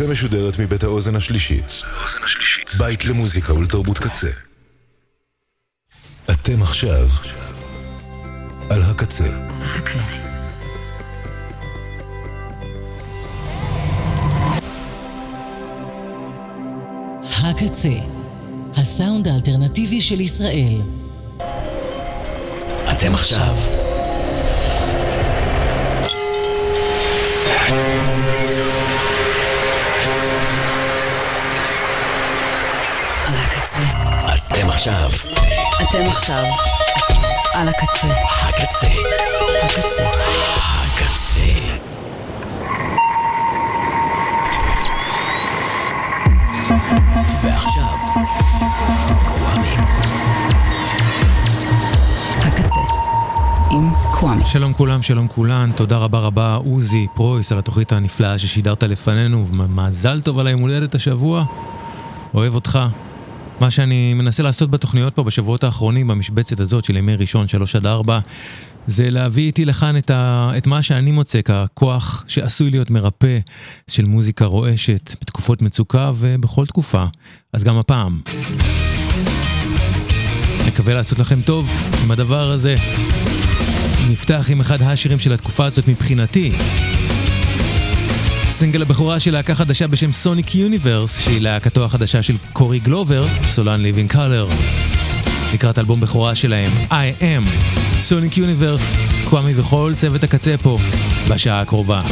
הקצה משודרת מבית האוזן השלישית. בית למוזיקה ולתרבות קצה. אתם עכשיו על הקצה. הקצה. הקצה, הסאונד האלטרנטיבי של ישראל. אתם עכשיו עכשיו אתם עכשיו על הקצה. הקצה הקצה. הקצה ועכשיו קוואמי הקצה. עם קוואמי. שלום כולם, שלום כולן, תודה רבה רבה עוזי פרויס על התוכנית הנפלאה ששידרת לפנינו, ומזל טוב על היום הולדת השבוע. אוהב אותך. מה שאני מנסה לעשות בתוכניות פה בשבועות האחרונים, במשבצת הזאת של ימי ראשון, שלוש עד ארבע, זה להביא איתי לכאן את, ה... את מה שאני מוצא ככוח שעשוי להיות מרפא של מוזיקה רועשת בתקופות מצוקה ובכל תקופה. אז גם הפעם. מקווה לעשות לכם טוב עם הדבר הזה. נפתח עם אחד השירים של התקופה הזאת מבחינתי. סינגל הבכורה של להקה חדשה בשם Sonic Universe, שהיא להקתו החדשה של קורי גלובר, סולן Living Colour. לקראת אלבום בכורה שלהם, I am, Sonic Universe, קוואמי וכל צוות הקצה פה, בשעה הקרובה.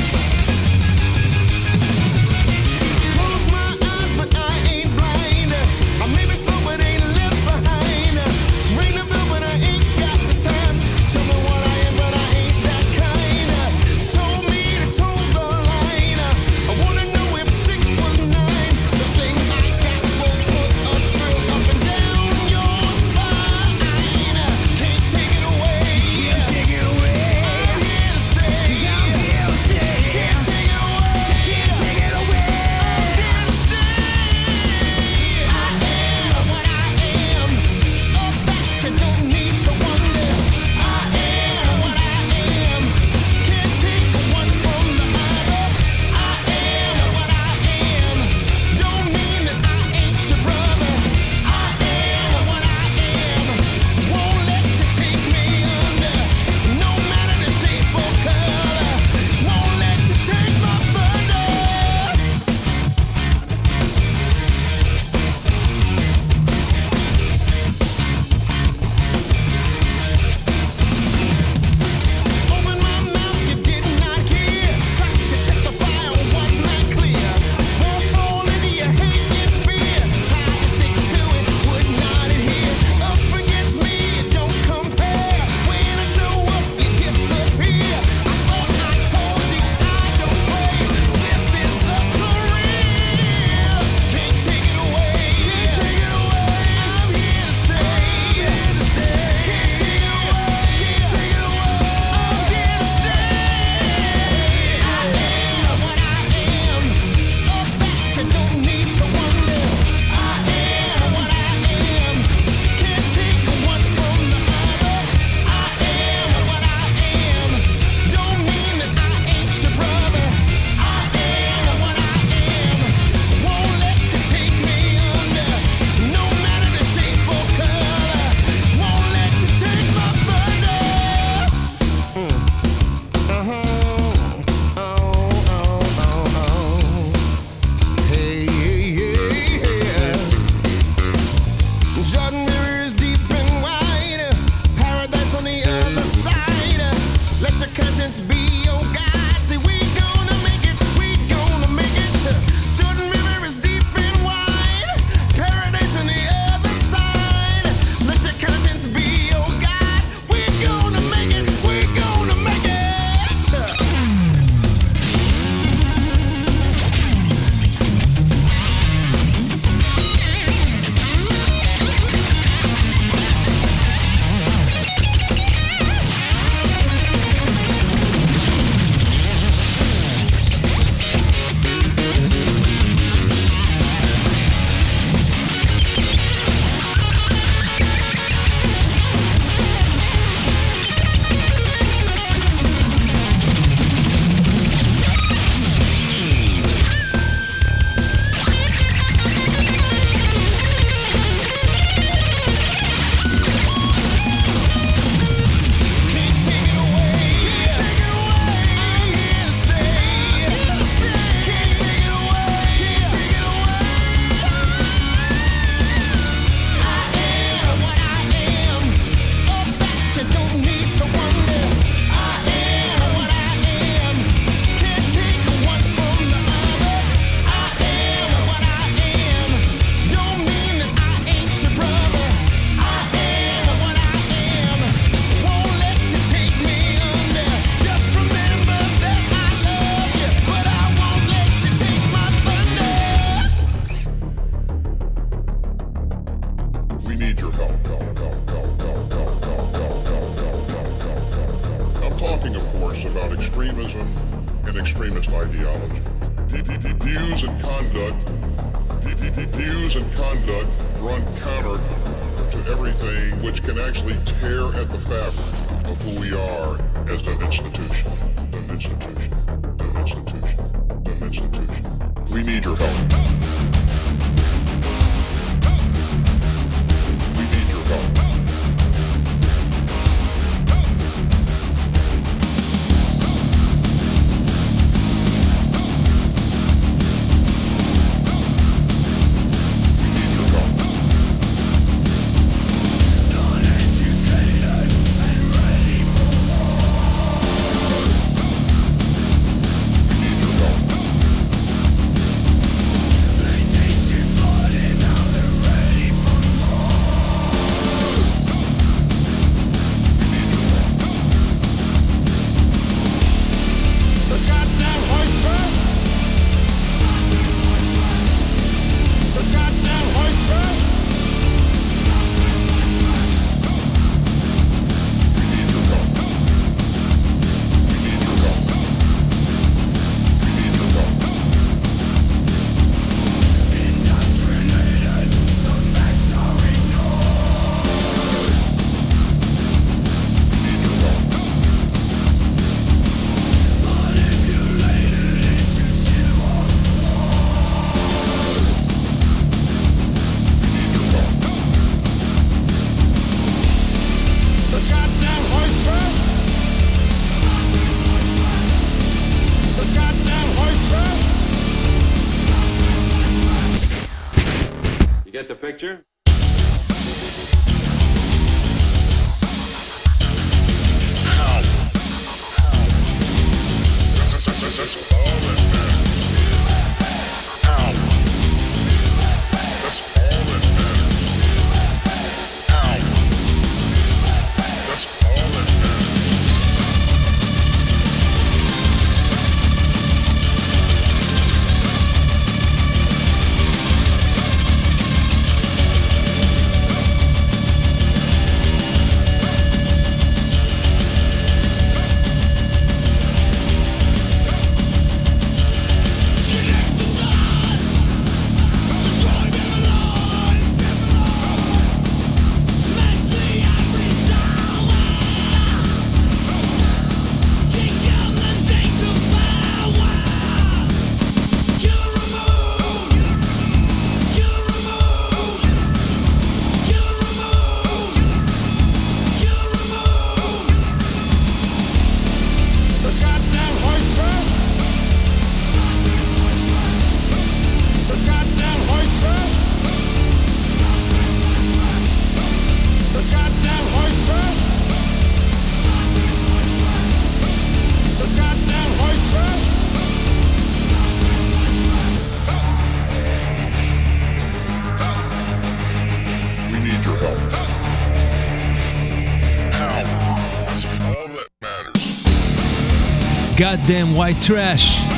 God damn white trash.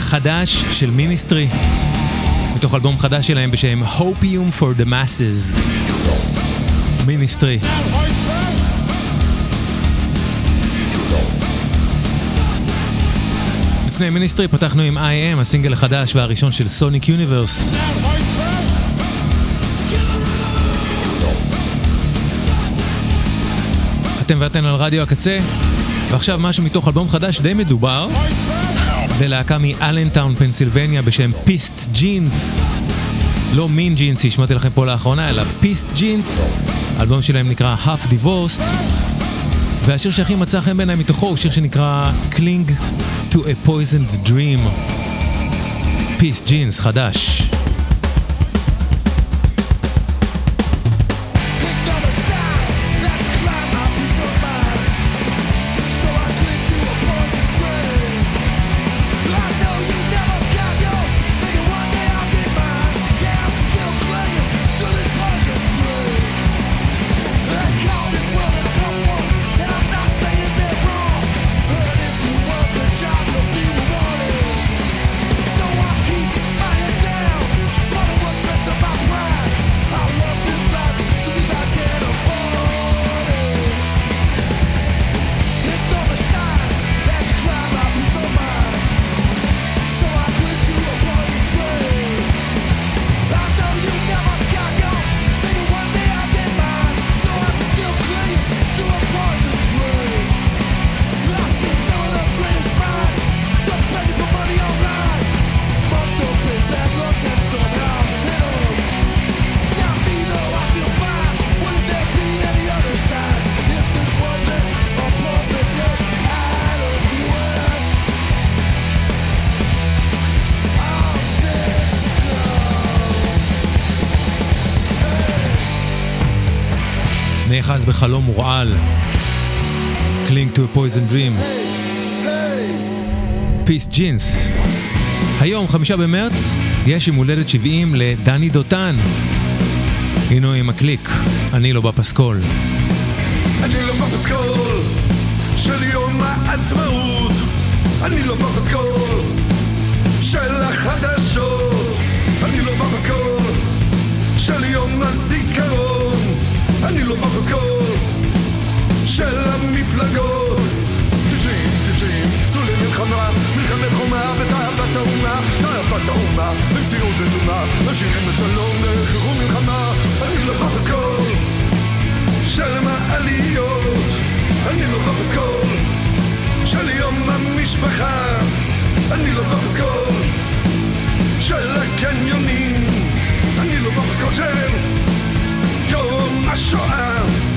חדש של Ministry. מתוך אלבום חדש שלהם בשם Hopium for the Masses. Ministry. לפני Ministry פתחנו עם I Am הסינגל החדש והראשון של Sonic Universe אתם ואתן על רדיו הקצה. ועכשיו משהו מתוך אלבום חדש די מדובר, ללהקה מאלנטאון פנסילבניה בשם פיסט ג'ינס. לא מין ג'ינס שהשמעתי לכם פה לאחרונה, אלא פיסט ג'ינס. האלבום שלהם נקרא Half Divorced. והשיר שהכי מצא חן בעיניי מתוכו הוא שיר שנקרא Cling to a Poisoned Dream. פיסט ג'ינס חדש. נאחז בחלום מורעל. To a poisoned dream. Pissed Jeans. היום, חמישה במרץ, יש יום הולדת 70 לדני דותן. הנה הוא עם הקליק, אני לא בפסקול. אני לא בפסקול של יום העצמאות אני לא בפסקול של החדשות אני לא בפסקול של יום הזיכרון בפסקול של המפלגות טיפשים, טיפשים, צאו למלחמה מלחמת חומה בתאוות האומה תאוות האומה במציאות נתונה משאירים לשלום לחירום מלחמה אני לא בפסקול של מעליות, אני לא בפסקול של יום המשפחה, אני לא בפסקול של הקניונים, אני לא בפסקול של I sure am.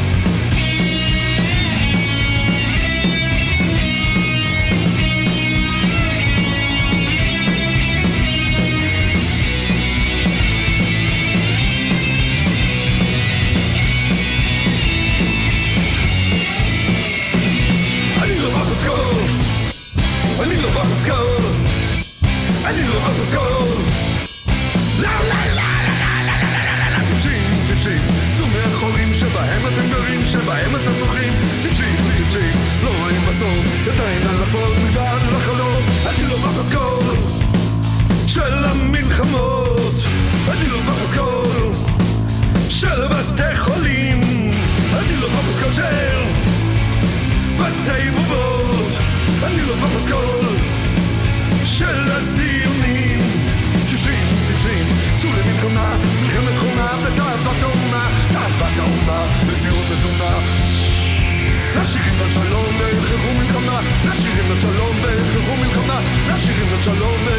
Yo también all over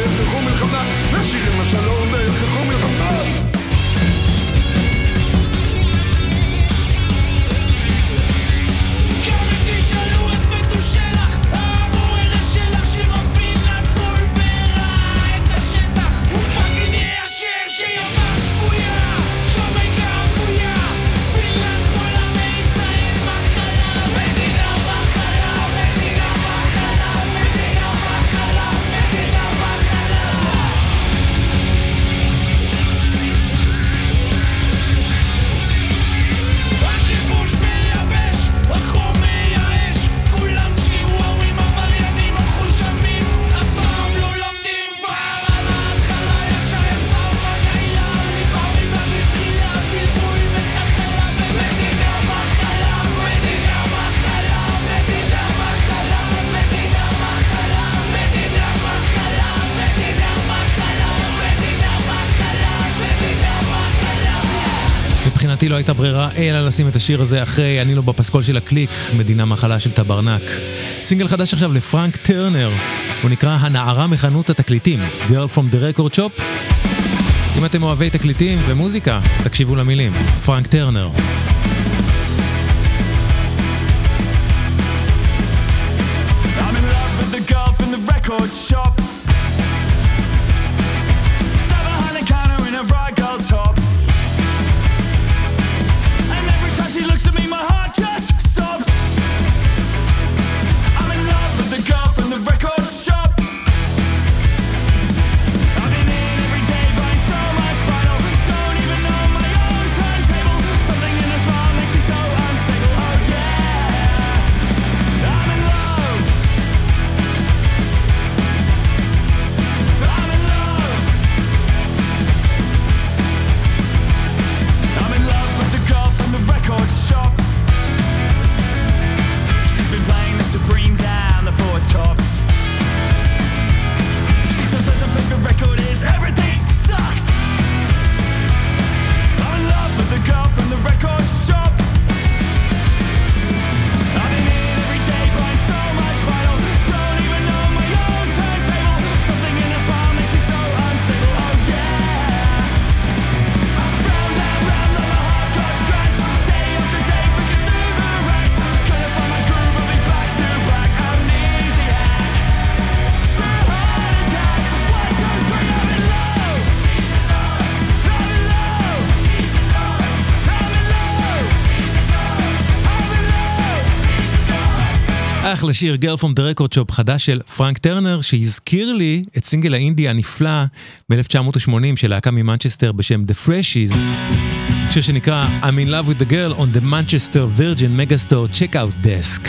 הייתה ברירה אלא לשים את השיר הזה אחרי אני לא בפסקול של הקליק, מדינה מחלה של טברנק. סינגל חדש עכשיו לפרנק טרנר, הוא נקרא הנערה מחנות התקליטים, Girl from the Record Shop. אם אתם אוהבי תקליטים ומוזיקה, תקשיבו למילים, פרנק טרנר. I'm לשיר Girl from the Record Shop חדש של פרנק טרנר, שהזכיר לי את סינגל האינדי הנפלא מ-1980 של להקה ממנצ'סטר בשם The Freshies. שיר שנקרא I'm in love with the girl on the Manchester Virgin Megastore Checkout Desk.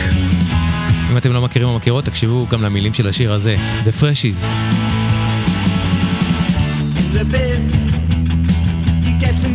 אם אתם לא מכירים או מכירות, תקשיבו גם למילים של השיר הזה, The Freshies. In the biz, you get to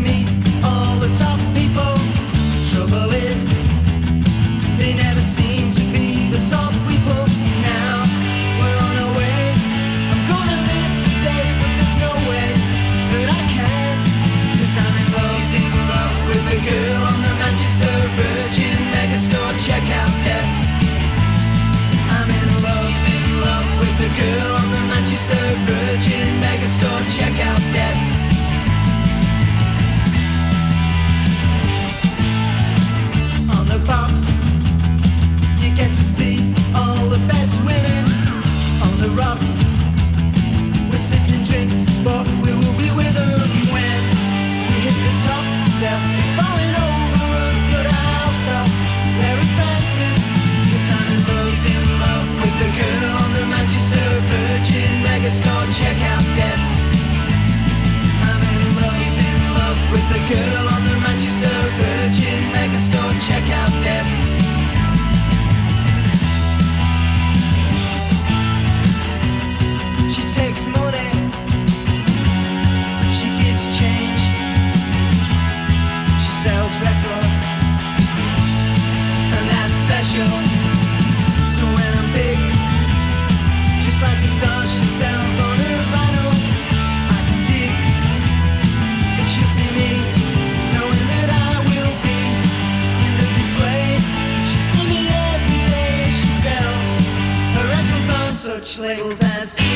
girl labels as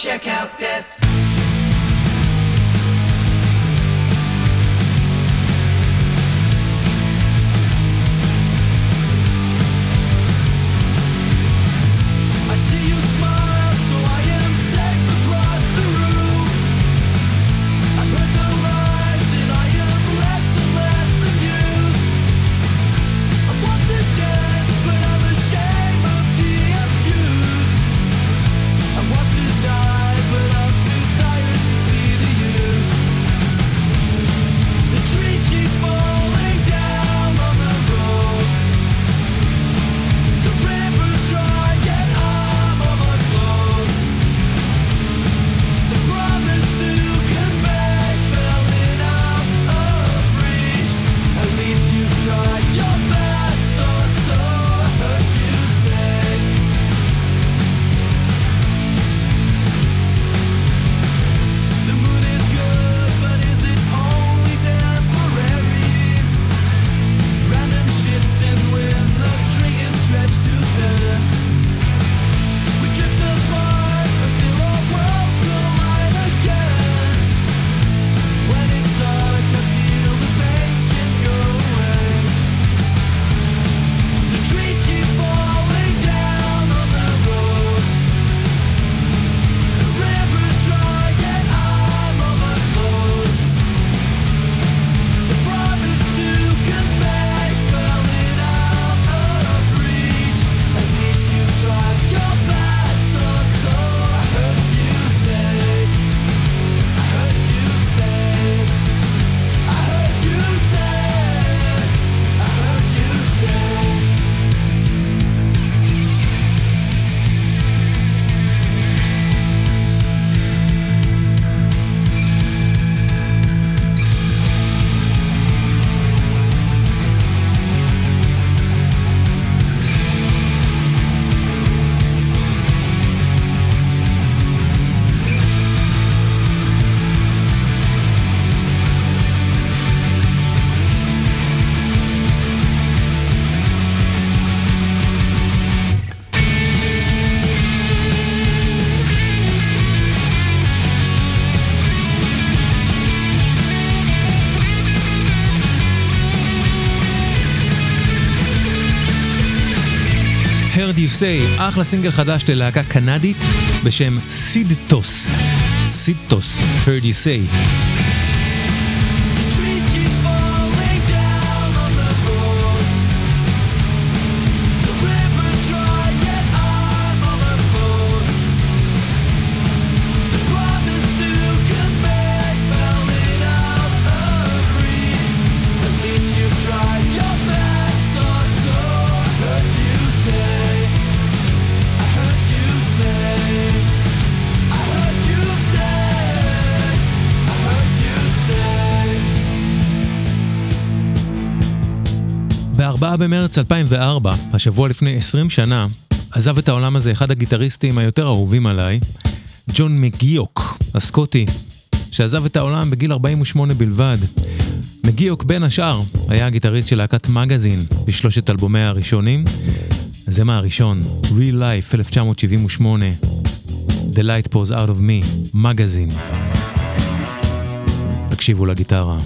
check Say, אחלה סינגל חדש ללהקה קנדית בשם סידטוס. סידטוס, Heard You Say. ב-4 במרץ 2004, השבוע לפני 20 שנה, עזב את העולם הזה אחד הגיטריסטים היותר אהובים עליי, ג'ון מגיוק, הסקוטי, שעזב את העולם בגיל 48 בלבד. מגיוק בין השאר היה הגיטריסט של להקת מגזין בשלושת אלבומיה הראשונים. זה מהראשון, Real Life 1978, The Light Pours Out of Me, מגזין. תקשיבו לגיטרה.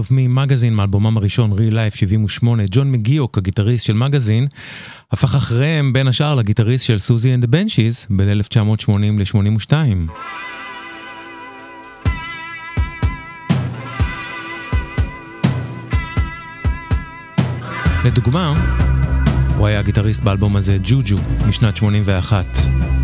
of Me Magazine מאלבומם הראשון, Real Life 78, ג'ון מגיוק, הגיטריסט של מגזין, הפך אחריהם בין השאר לגיטריסט של Siouxsie and the Banshees בין 1980 ל-82. לדוגמה, הוא היה הגיטריסט באלבום הזה, ג'וג'ו, משנת 81.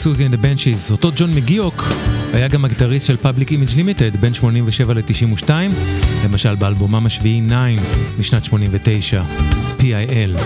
Siouxsie and the Banshees. אותו ג'ון מגיוק היה גם הגיטריסט של Public Image Limited בין 87 ל-92, למשל באלבומם השביעי 9 משנת 89, PIL.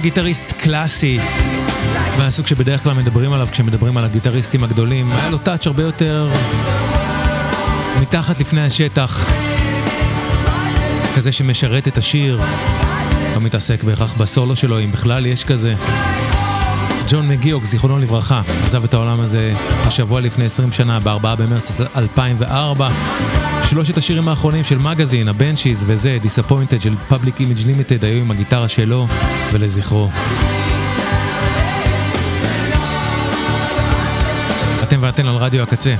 גיטריסט קלאסי, מהסוג שבדרך כלל מדברים עליו כשמדברים על הגיטריסטים הגדולים, היה לו טאץ' הרבה יותר מתחת לפני השטח, כזה שמשרת את השיר, לא מתעסק בהכרח בסולו שלו, אם בכלל יש כזה. ג'ון מגיאוק, זיכרונו לברכה, עזב את העולם הזה השבוע לפני 20 שנה, ב-4 במרץ 2004. שלושת השירים האחרונים של מגזין, הבנצ'יז וזה, Disappointed של Public Image Limited, היו עם הגיטרה שלו ולזכרו. אתם ואתן על רדיו הקצה.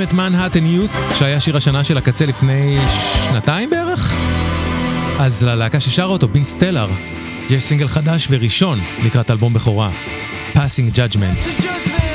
שמעתם את מנהטן יוס, שהיה שיר השנה של הקצה לפני שנתיים בערך? אז ללהקה ששרה אותו, בין סטלר, יש סינגל חדש וראשון לקראת אלבום בכורה, Passing Judgment.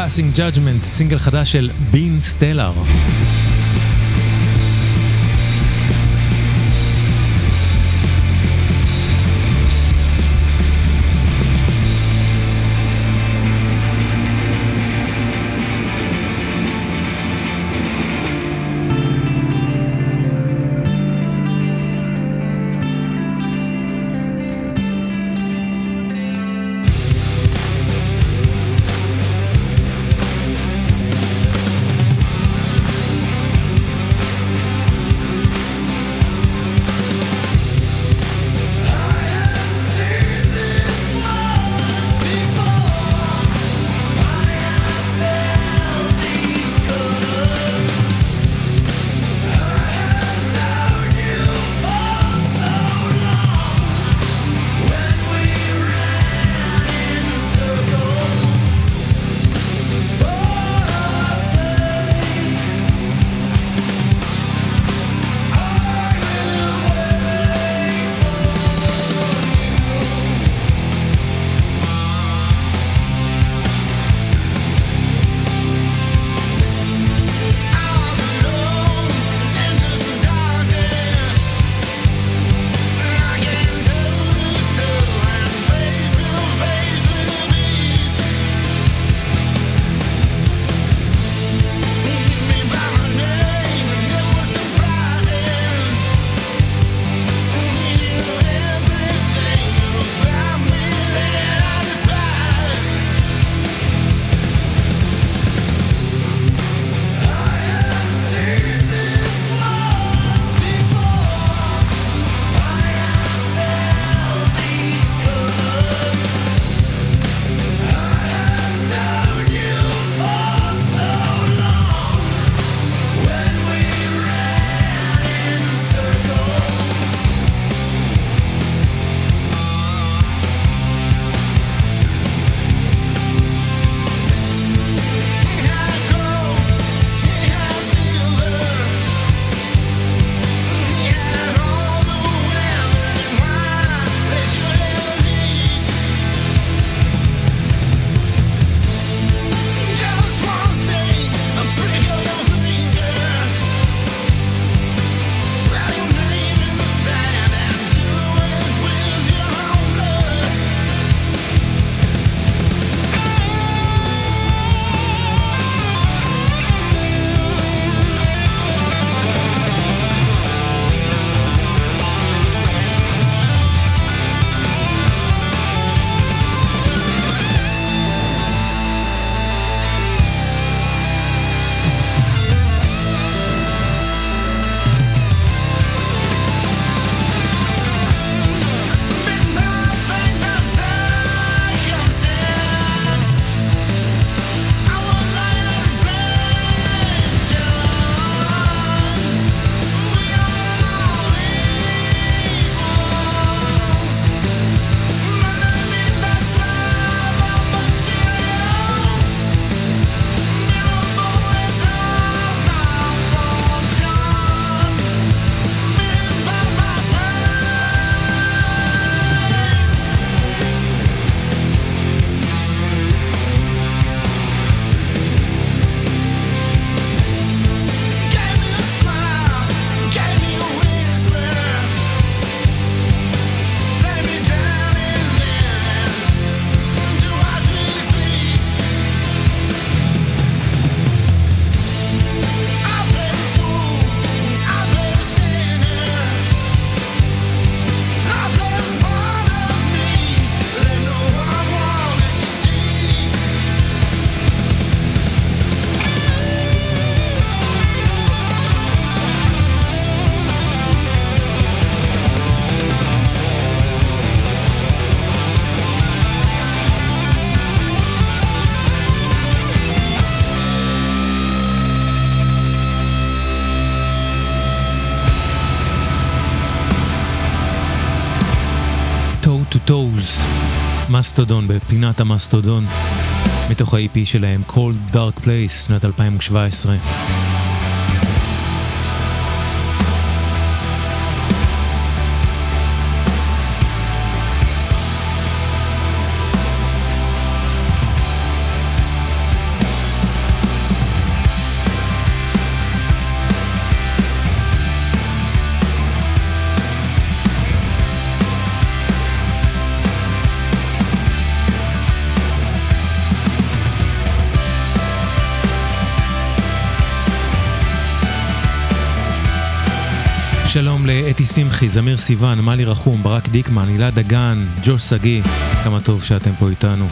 Passing Judgment, סינגל חדש של בין סטלר. מסטודון, בפינת המסטודון, מתוך ה-EP שלהם, Cold Dark Place, שנת 2017. שמחי, זמיר סיוון, מלי רחום, ברק דיקמן, הילה דגן, ג'וש שגיא, כמה טוב שאתם פה איתנו.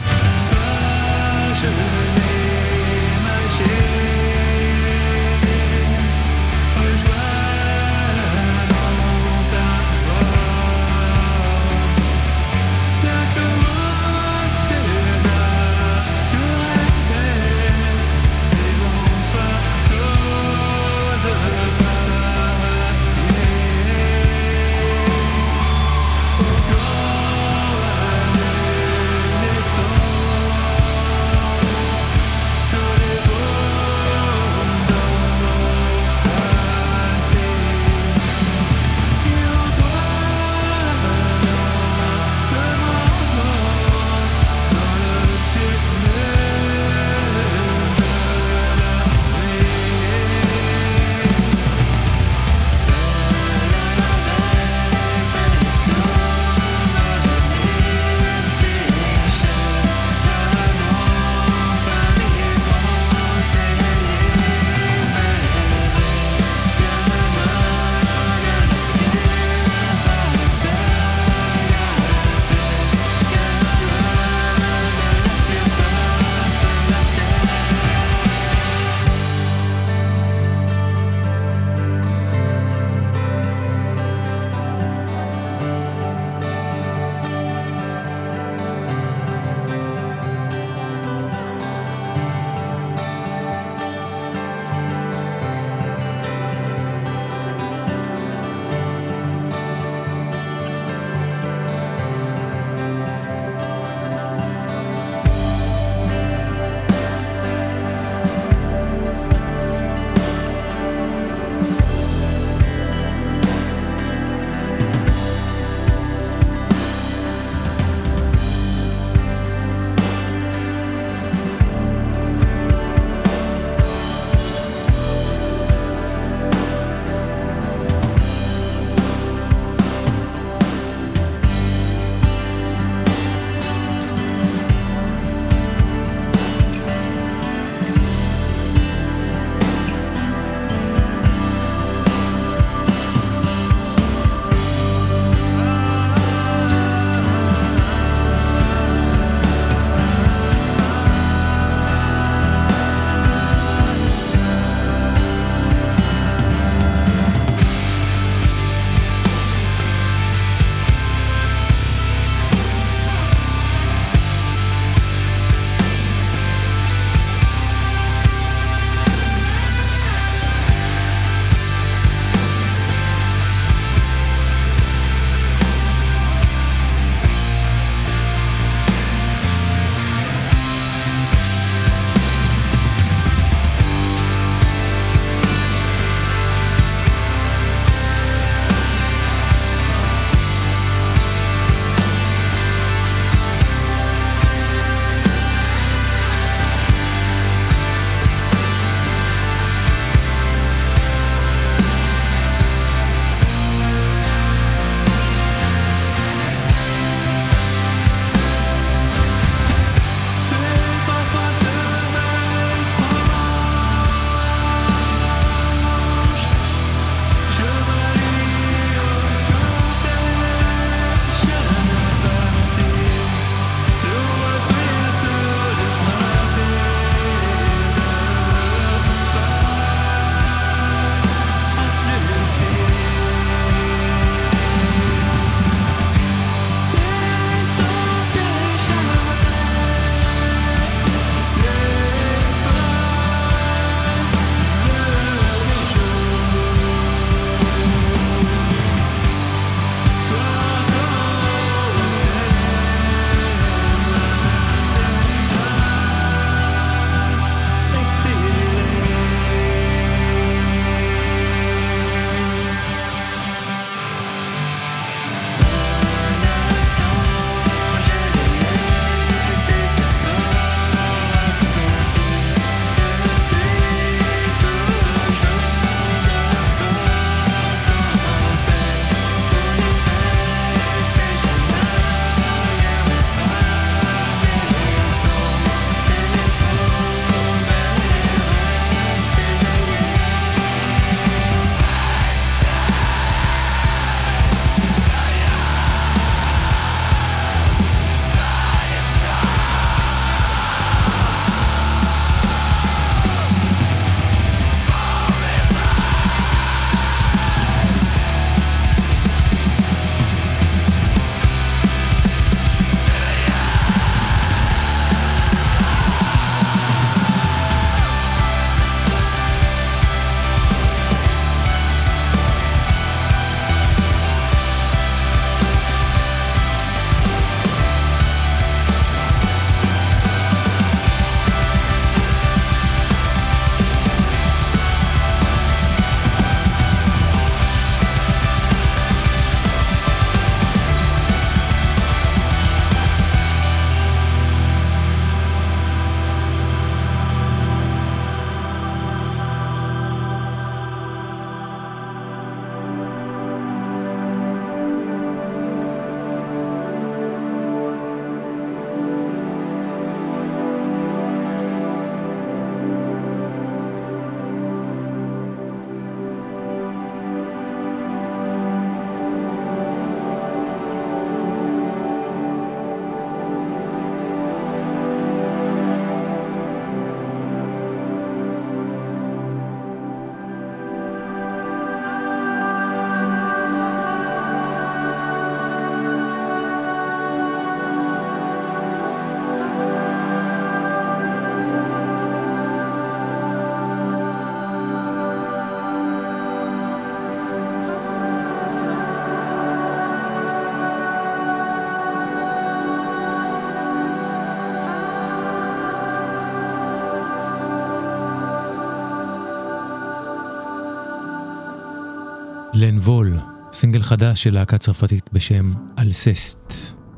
וול, סינגל חדש של להקה צרפתית בשם אלססט,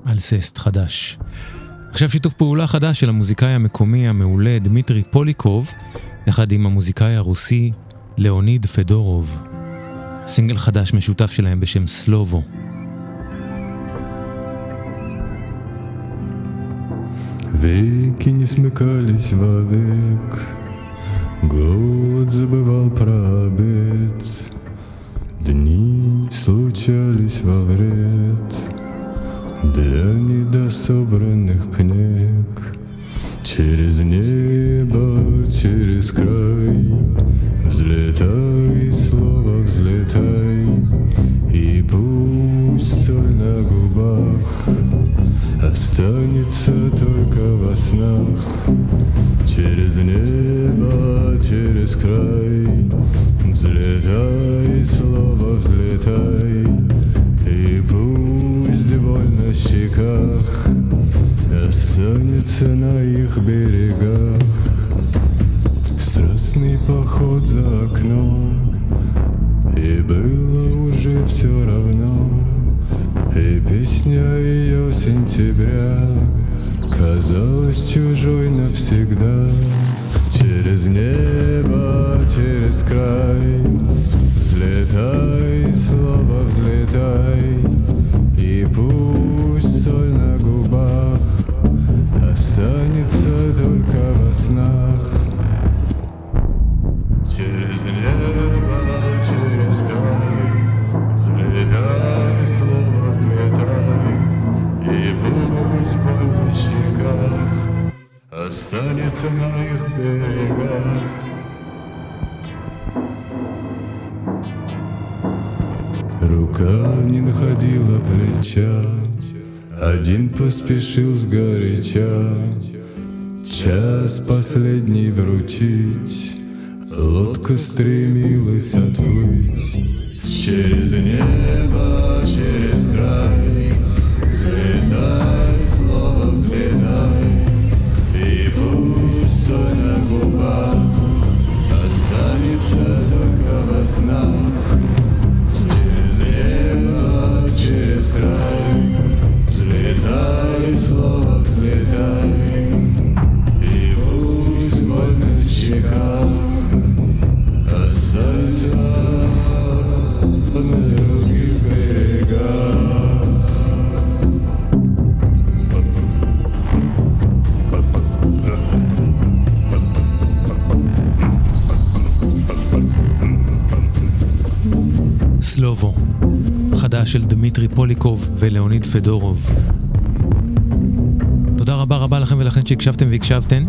אלססט חדש. עכשיו שיתוף פעולה חדש של המוזיקאי המקומי המעולה דמיטרי פוליקוב, יחד עם המוזיקאי הרוסי ליאוניד פדורוב. סינגל חדש משותף שלהם בשם סלובו. Веки не смыкались вовек, Голод забывал про обед, Дни случались во вред Для недособранных книг. Через небо, через край Взлетай, слово взлетай И пусть соль на губах Останется только во снах. Через небо, через край. Взлетай, слово взлетай. И пусть боль на щеках Останется на их берегах. Страстный поход за окном. И было уже все равно И песня ее сентября Казалась чужой навсегда. Через небо, через край Взлетай, слово взлетай И пусть соль на губах Останется только во снах Останется на их берегах. Рука не находила плеча. Один поспешил сгоряча. Час последний вручить. Лодка стремилась отплыть. Через небо, через край Через край Взлетай, слово של דמיטרי פוליקוב ולאוניד פדורוב. תודה רבה רבה לכם ולכן שהקשבתם והקשבתן.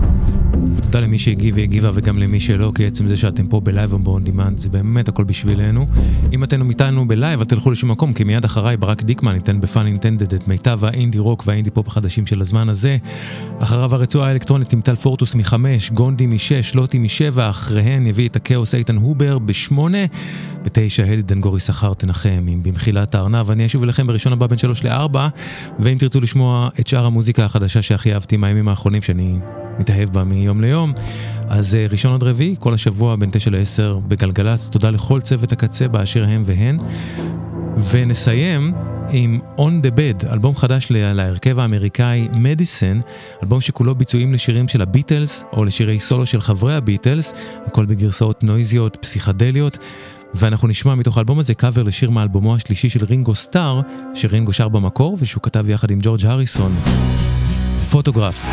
תודה למי שהגיב והגיבה וגם למי שלא, כי עצם זה שאתם פה בלייב או ב on demand זה באמת הכל בשבילנו. אם אתם איתנו בלייב, אז אל תלכו לשום מקום, כי מיד אחריי ברק דיקמן ייתן ב Pun Intended את מיטב האינדי רוק והאינדי פופ החדשים של הזמן הזה. אחריו הרצועה האלקטרונית עם טל פורטוס מחמש, גונדי משש, לוטי משבע, אחריהן יביא את הכאוס איתן הובר בשמונה, בתשע הדי דנגורי שכר תנחם עם במחילת הארנב. אני אשוב אליכם בראשון הבא בין שלוש לארבע, ואם תרצו לשמוע את שאר המוזיקה החדשה שהכי אהבתי מהימים האחרונים שאני מתאהב בה מיום ליום. אז אה, ראשון עד רביעי, כל השבוע בין תשע לעשר בגלגלצ. תודה לכל צוות הקצה באשר הם והן. ונסיים עם On the Bed, אלבום חדש ל- להרכב האמריקאי מדיסן, אלבום שכולו ביצועים לשירים של הביטלס או לשירי סולו של חברי הביטלס, הכל בגרסאות נויזיות, פסיכדליות. ואנחנו נשמע מתוך האלבום הזה קאבר לשיר מאלבומו השלישי של רינגו סטאר, שרינגו שר במקור ושהוא כתב יחד עם ג'ורג' הריסון. פוטוגרף.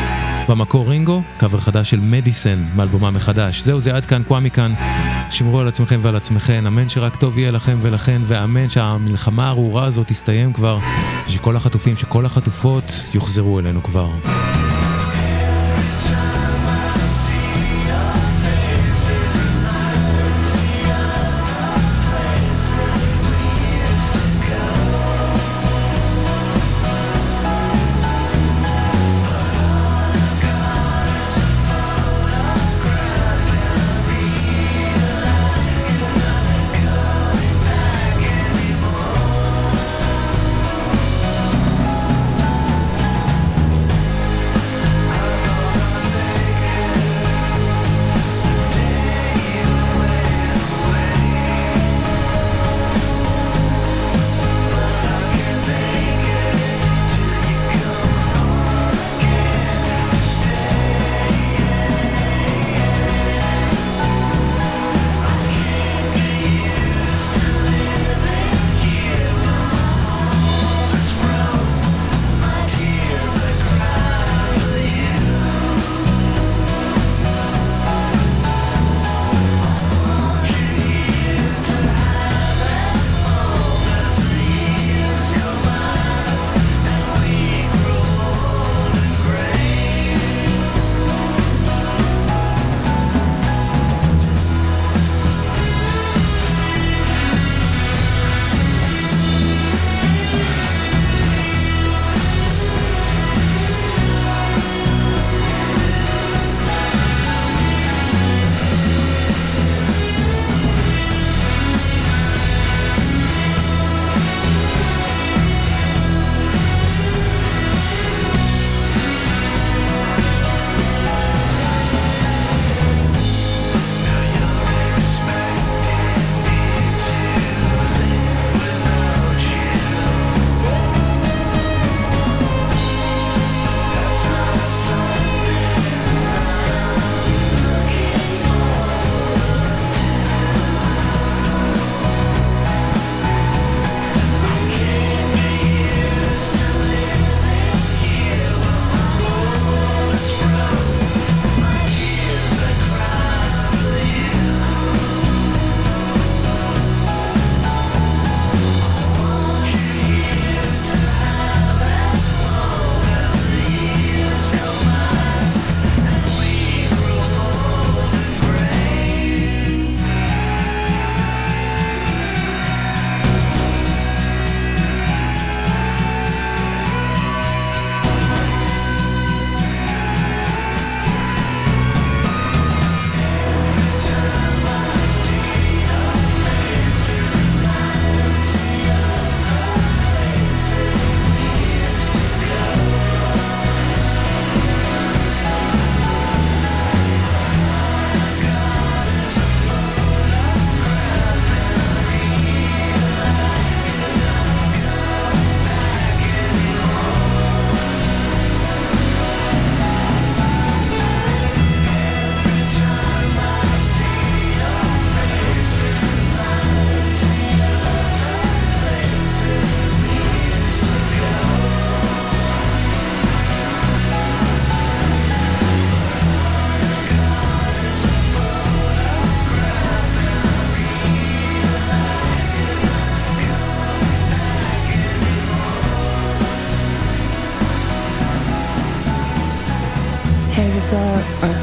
במקור רינגו, קאבר חדש של מדיסן, מאלבומה מחדש. זהו זה עד כאן, קוואמי כאן. שמרו על עצמכם ועל עצמכם, אמן שרק טוב יהיה לכם ולכן, ואמן שהמלחמה הארורה הזאת תסתיים כבר, ושכל החטופים, שכל החטופות יוחזרו אלינו כבר. Thank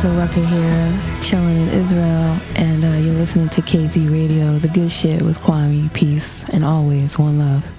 Ursula Rucker here, chilling in Israel, and uh, you're listening to KZ Radio, the good shit with Kwame. Peace, and always one love.